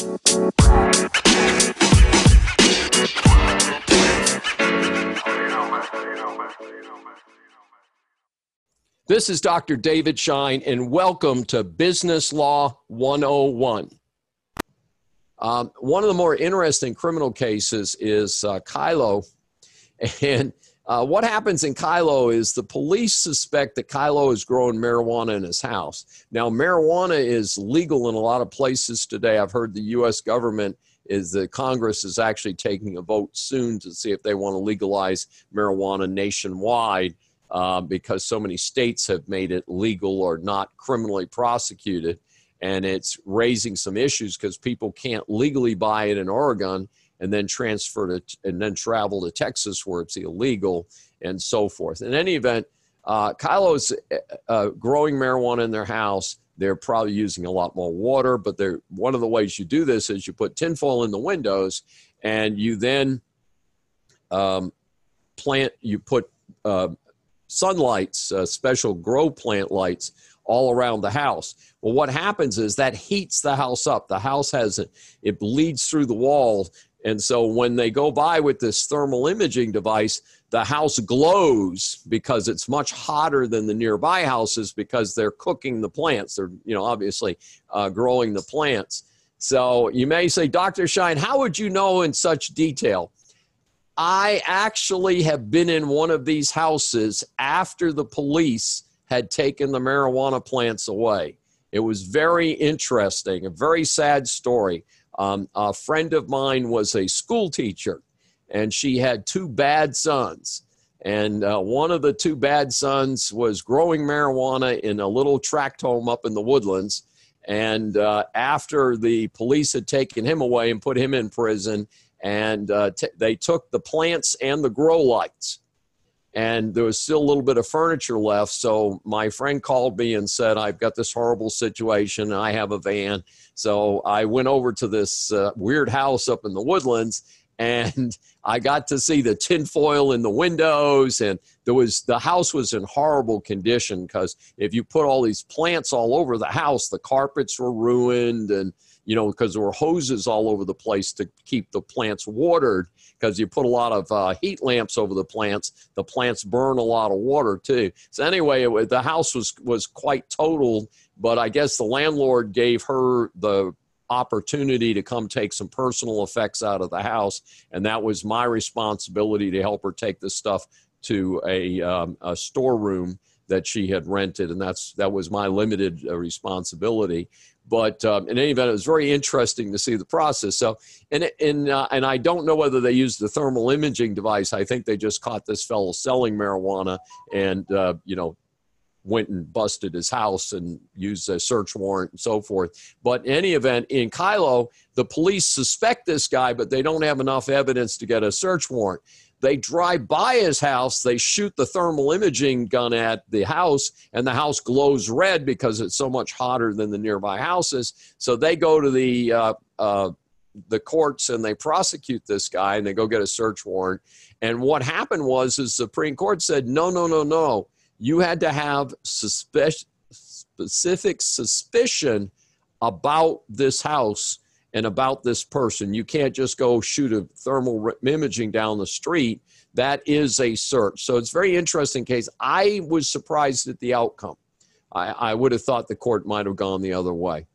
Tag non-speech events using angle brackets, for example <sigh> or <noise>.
This is Dr. David Shine, and welcome to Business Law 101. Um, one of the more interesting criminal cases is uh, Kyllo. <laughs> And uh, what happens in Kyllo is the police suspect that Kyllo is growing marijuana in his house. Now, marijuana is legal in a lot of places today. I've heard the U.S. government is that Congress is actually taking a vote soon to see if they want to legalize marijuana nationwide uh, because so many states have made it legal or not criminally prosecuted. And it's raising some issues because people can't legally buy it in Oregon and then transfer to and then travel to Texas where it's illegal and so forth. In any event, uh, Kyllo's uh, uh, growing marijuana in their house. They're probably using a lot more water, but they're one of the ways you do this is you put tinfoil in the windows, and you then um, plant. You put uh, sunlights, uh, special grow plant lights all around the house. Well, what happens is that heats the house up. The house has it, it bleeds through the walls and so when they go by with this thermal imaging device, the house glows because it's much hotter than the nearby houses because they're cooking the plants. They're, you know, obviously uh, growing the plants. So you may say, Dr. Shine, how would you know in such detail? I actually have been in one of these houses after the police had taken the marijuana plants away. It was very interesting, a very sad story. Um, a friend of mine was a school teacher, and she had two bad sons. And uh, one of the two bad sons was growing marijuana in a little tract home up in the woodlands. And uh, after the police had taken him away and put him in prison, and uh, t- they took the plants and the grow lights and there was still a little bit of furniture left. So my friend called me and said, I've got this horrible situation. I have a van. So I went over to this uh, weird house up in the woodlands and I got to see the tinfoil in the windows and there was the house was in horrible condition because if you put all these plants all over the house, the carpets were ruined and you know, because there were hoses all over the place to keep the plants watered. Because you put a lot of uh, heat lamps over the plants, the plants burn a lot of water too. So anyway, it, the house was was quite total, but I guess the landlord gave her the opportunity to come take some personal effects out of the house, and that was my responsibility to help her take this stuff to a, um, a storeroom that she had rented, and that's that was my limited uh, responsibility. But um, in any event, it was very interesting to see the process. So, and and uh, and I don't know whether they used the thermal imaging device. I think they just caught this fellow selling marijuana, and uh, you know, went and busted his house and used a search warrant and so forth. But in any event, in Kyllo, the police suspect this guy, but they don't have enough evidence to get a search warrant. They drive by his house, they shoot the thermal imaging gun at the house, and the house glows red because it's so much hotter than the nearby houses. So they go to the uh, uh, the courts and they prosecute this guy and they go get a search warrant. And what happened was, the Supreme Court said, no, no, no, no. You had to have suspe- specific suspicion about this house and about this person. You can't just go shoot a thermal imaging down the street. That is a search. So it's very interesting case. I was surprised at the outcome. I, I would have thought the court might have gone the other way.